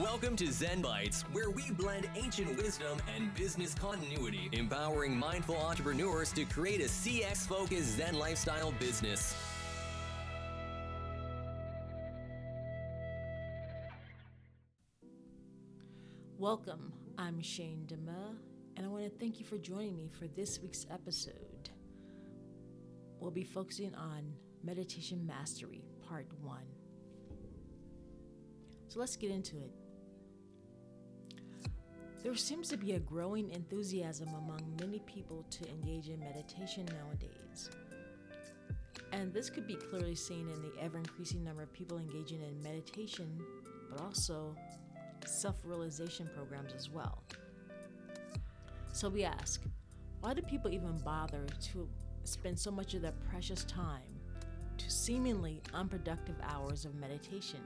Welcome to Zen Bites, where we blend ancient wisdom and business continuity, empowering mindful entrepreneurs to create a CX focused Zen lifestyle business. Welcome. I'm Shane Demeux, and I want to thank you for joining me for this week's episode. We'll be focusing on meditation mastery, part one. So let's get into it. There seems to be a growing enthusiasm among many people to engage in meditation nowadays. And this could be clearly seen in the ever increasing number of people engaging in meditation, but also self realization programs as well. So we ask, why do people even bother to spend so much of their precious time to seemingly unproductive hours of meditation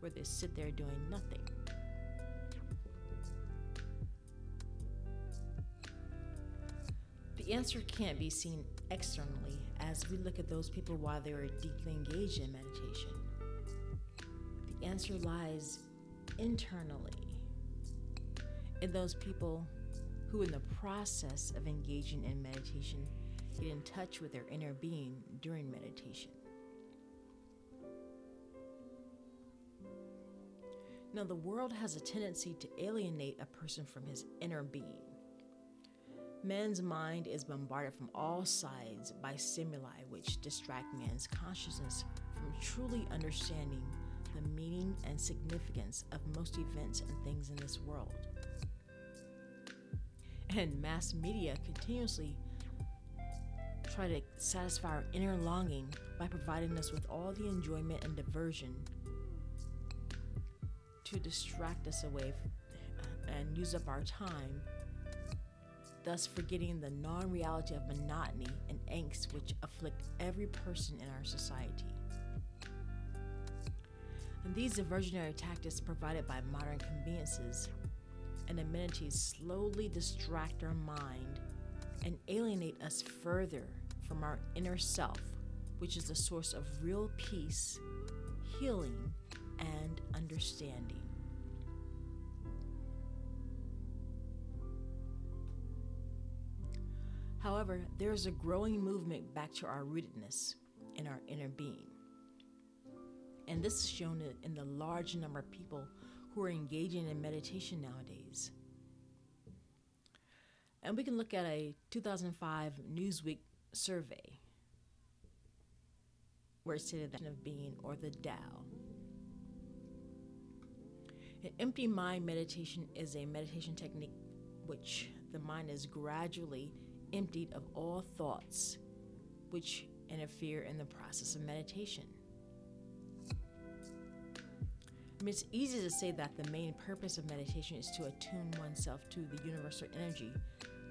where they sit there doing nothing? Answer can't be seen externally as we look at those people while they are deeply engaged in meditation. The answer lies internally in those people who, in the process of engaging in meditation, get in touch with their inner being during meditation. Now, the world has a tendency to alienate a person from his inner being. Man's mind is bombarded from all sides by stimuli which distract man's consciousness from truly understanding the meaning and significance of most events and things in this world. And mass media continuously try to satisfy our inner longing by providing us with all the enjoyment and diversion to distract us away and use up our time thus forgetting the non reality of monotony and angst which afflict every person in our society. And these diversionary tactics provided by modern conveniences and amenities slowly distract our mind and alienate us further from our inner self, which is the source of real peace, healing, and understanding. However, there is a growing movement back to our rootedness in our inner being. And this is shown in the large number of people who are engaging in meditation nowadays. And we can look at a 2005 Newsweek survey where it stated that of being or the Tao. An empty mind meditation is a meditation technique which the mind is gradually emptied of all thoughts which interfere in the process of meditation. I mean, it's easy to say that the main purpose of meditation is to attune oneself to the universal energy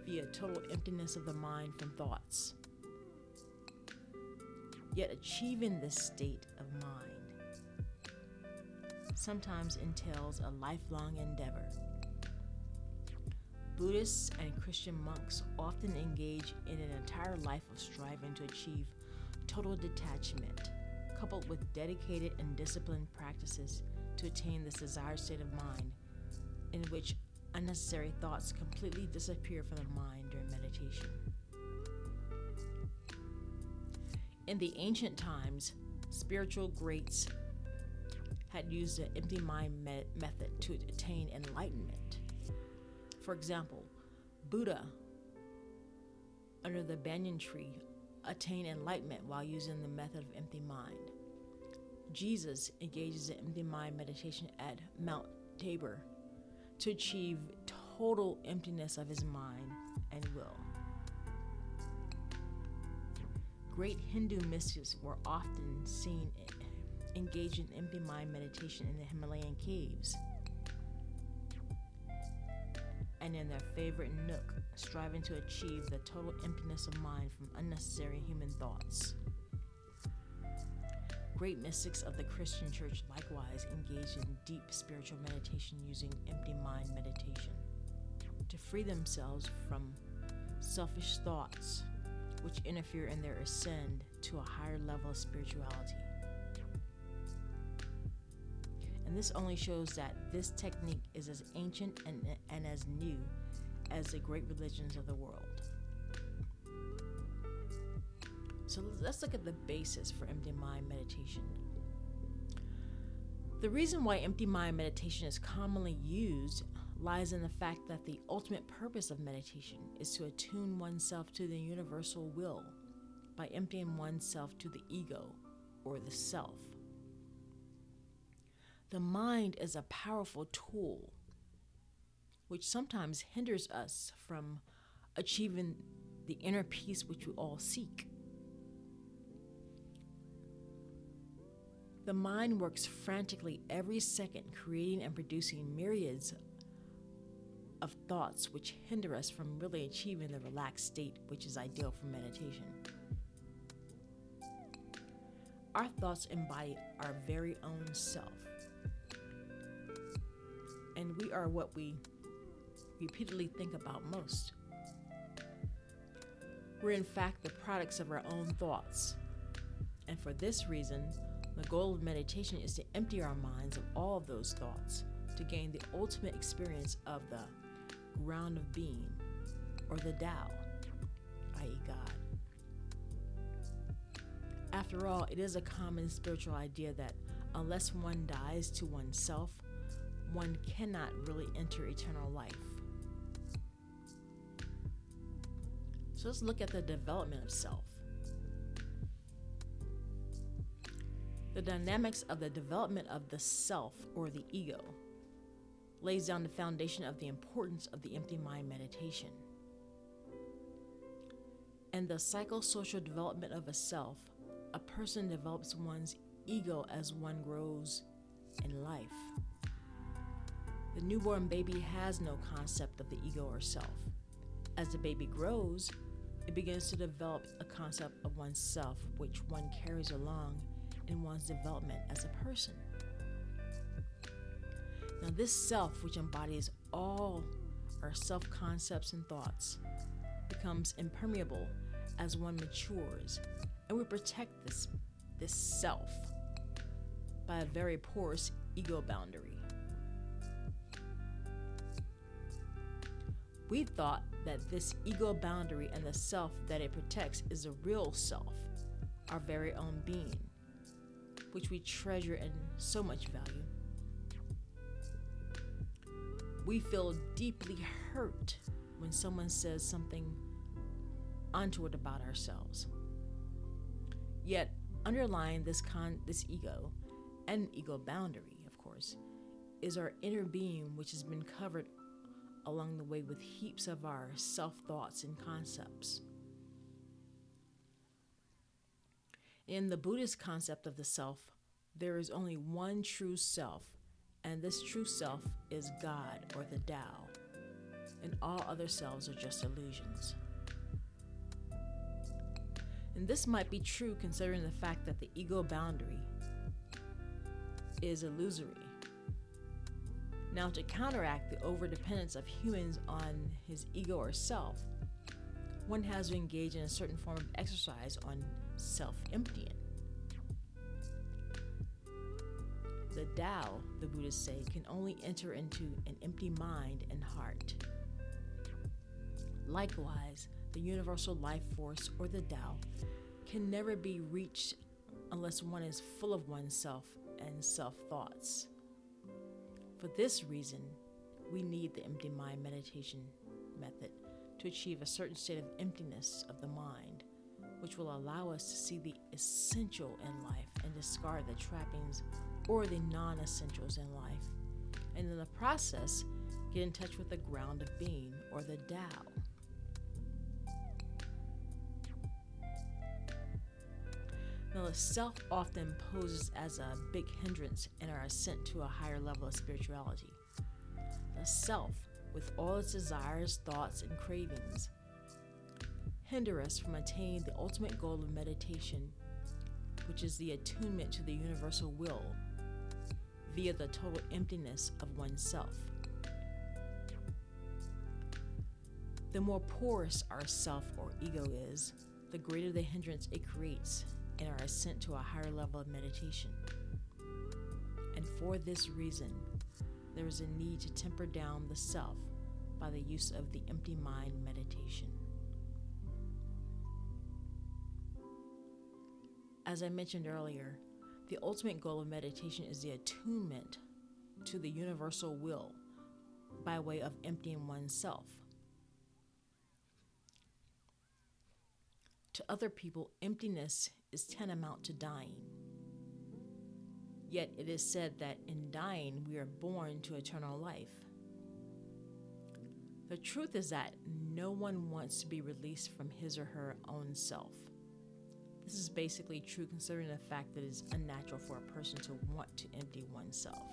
via total emptiness of the mind from thoughts. Yet, achieving this state of mind sometimes entails a lifelong endeavor. Buddhists and Christian monks often engage in an entire life of striving to achieve total detachment, coupled with dedicated and disciplined practices to attain this desired state of mind, in which unnecessary thoughts completely disappear from the mind during meditation. In the ancient times, spiritual greats had used the empty mind me- method to attain enlightenment. For example, Buddha, under the banyan tree, attained enlightenment while using the method of empty mind. Jesus engages in empty mind meditation at Mount Tabor to achieve total emptiness of his mind and will. Great Hindu mystics were often seen engaged in empty mind meditation in the Himalayan caves and in their favorite nook, striving to achieve the total emptiness of mind from unnecessary human thoughts. Great mystics of the Christian church likewise engaged in deep spiritual meditation using empty mind meditation to free themselves from selfish thoughts which interfere in their ascend to a higher level of spirituality. And this only shows that this technique is as ancient and, and as new as the great religions of the world. So let's look at the basis for empty mind meditation. The reason why empty mind meditation is commonly used lies in the fact that the ultimate purpose of meditation is to attune oneself to the universal will by emptying oneself to the ego or the self. The mind is a powerful tool which sometimes hinders us from achieving the inner peace which we all seek. The mind works frantically every second, creating and producing myriads of thoughts which hinder us from really achieving the relaxed state which is ideal for meditation. Our thoughts embody our very own self. And we are what we repeatedly think about most. We're in fact the products of our own thoughts. And for this reason, the goal of meditation is to empty our minds of all of those thoughts to gain the ultimate experience of the ground of being, or the Tao, i.e., God. After all, it is a common spiritual idea that unless one dies to oneself, one cannot really enter eternal life. So let's look at the development of self. The dynamics of the development of the self or the ego lays down the foundation of the importance of the empty mind meditation. And the psychosocial development of a self, a person develops one's ego as one grows in life. The newborn baby has no concept of the ego or self. As the baby grows, it begins to develop a concept of oneself, which one carries along in one's development as a person. Now, this self, which embodies all our self concepts and thoughts, becomes impermeable as one matures, and we protect this, this self by a very porous ego boundary. We thought that this ego boundary and the self that it protects is the real self, our very own being, which we treasure and so much value we feel deeply hurt when someone says something untoward about ourselves. Yet, underlying this con this ego and ego boundary, of course, is our inner being which has been covered along the way with heaps of our self-thoughts and concepts. In the Buddhist concept of the self, there is only one true self and this true self is God or the Tao, and all other selves are just illusions. And this might be true considering the fact that the ego boundary is illusory. Now, to counteract the overdependence of humans on his ego or self, one has to engage in a certain form of exercise on self emptying. The Tao, the Buddhists say, can only enter into an empty mind and heart. Likewise, the universal life force, or the Tao, can never be reached unless one is full of oneself and self thoughts. For this reason, we need the empty mind meditation method to achieve a certain state of emptiness of the mind, which will allow us to see the essential in life and discard the trappings or the non essentials in life, and in the process, get in touch with the ground of being or the Tao. Now, the self often poses as a big hindrance in our ascent to a higher level of spirituality. The self, with all its desires, thoughts, and cravings, hinder us from attaining the ultimate goal of meditation, which is the attunement to the universal will via the total emptiness of oneself. The more porous our self or ego is, the greater the hindrance it creates in our ascent to a higher level of meditation. And for this reason, there is a need to temper down the self by the use of the empty mind meditation. As I mentioned earlier, the ultimate goal of meditation is the attunement to the universal will by way of emptying oneself. To other people, emptiness is tantamount to dying. Yet it is said that in dying, we are born to eternal life. The truth is that no one wants to be released from his or her own self. This is basically true considering the fact that it is unnatural for a person to want to empty oneself.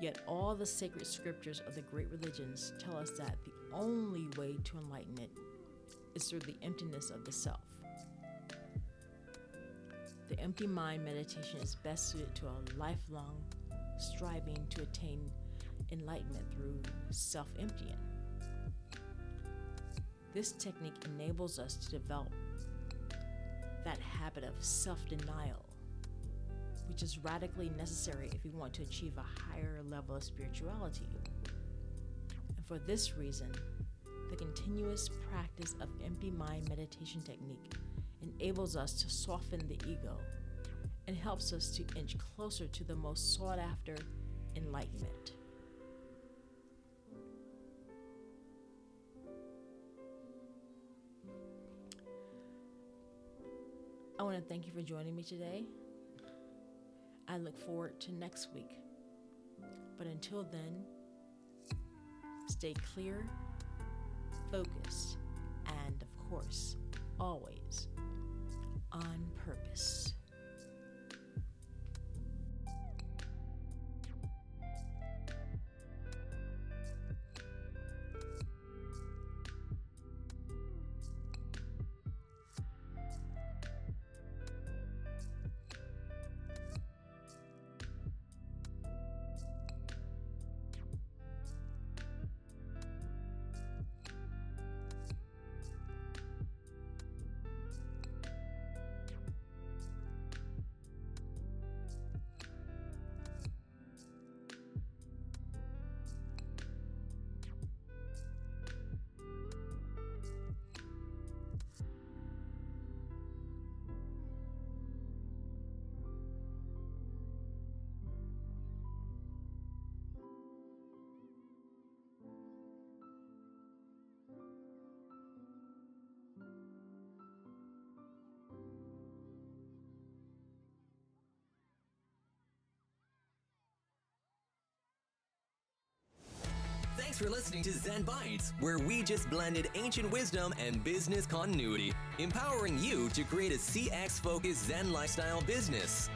Yet all the sacred scriptures of the great religions tell us that the only way to enlightenment is through the emptiness of the self. The empty mind meditation is best suited to a lifelong striving to attain enlightenment through self emptying. This technique enables us to develop that habit of self denial, which is radically necessary if we want to achieve a higher level of spirituality. And for this reason, the continuous practice of empty mind meditation technique enables us to soften the ego and helps us to inch closer to the most sought after enlightenment. I want to thank you for joining me today. I look forward to next week. But until then, stay clear, focused, and of course, always on purpose. Thanks for listening to Zen Bites, where we just blended ancient wisdom and business continuity, empowering you to create a CX focused Zen lifestyle business.